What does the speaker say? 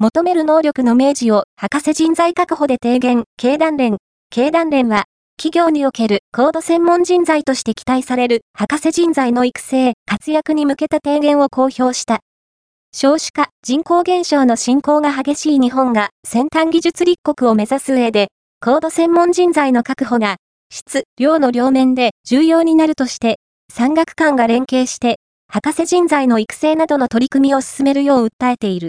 求める能力の明示を博士人材確保で提言、経団連。経団連は、企業における高度専門人材として期待される博士人材の育成、活躍に向けた提言を公表した。少子化、人口減少の進行が激しい日本が先端技術立国を目指す上で、高度専門人材の確保が、質、量の両面で重要になるとして、産学官が連携して、博士人材の育成などの取り組みを進めるよう訴えている。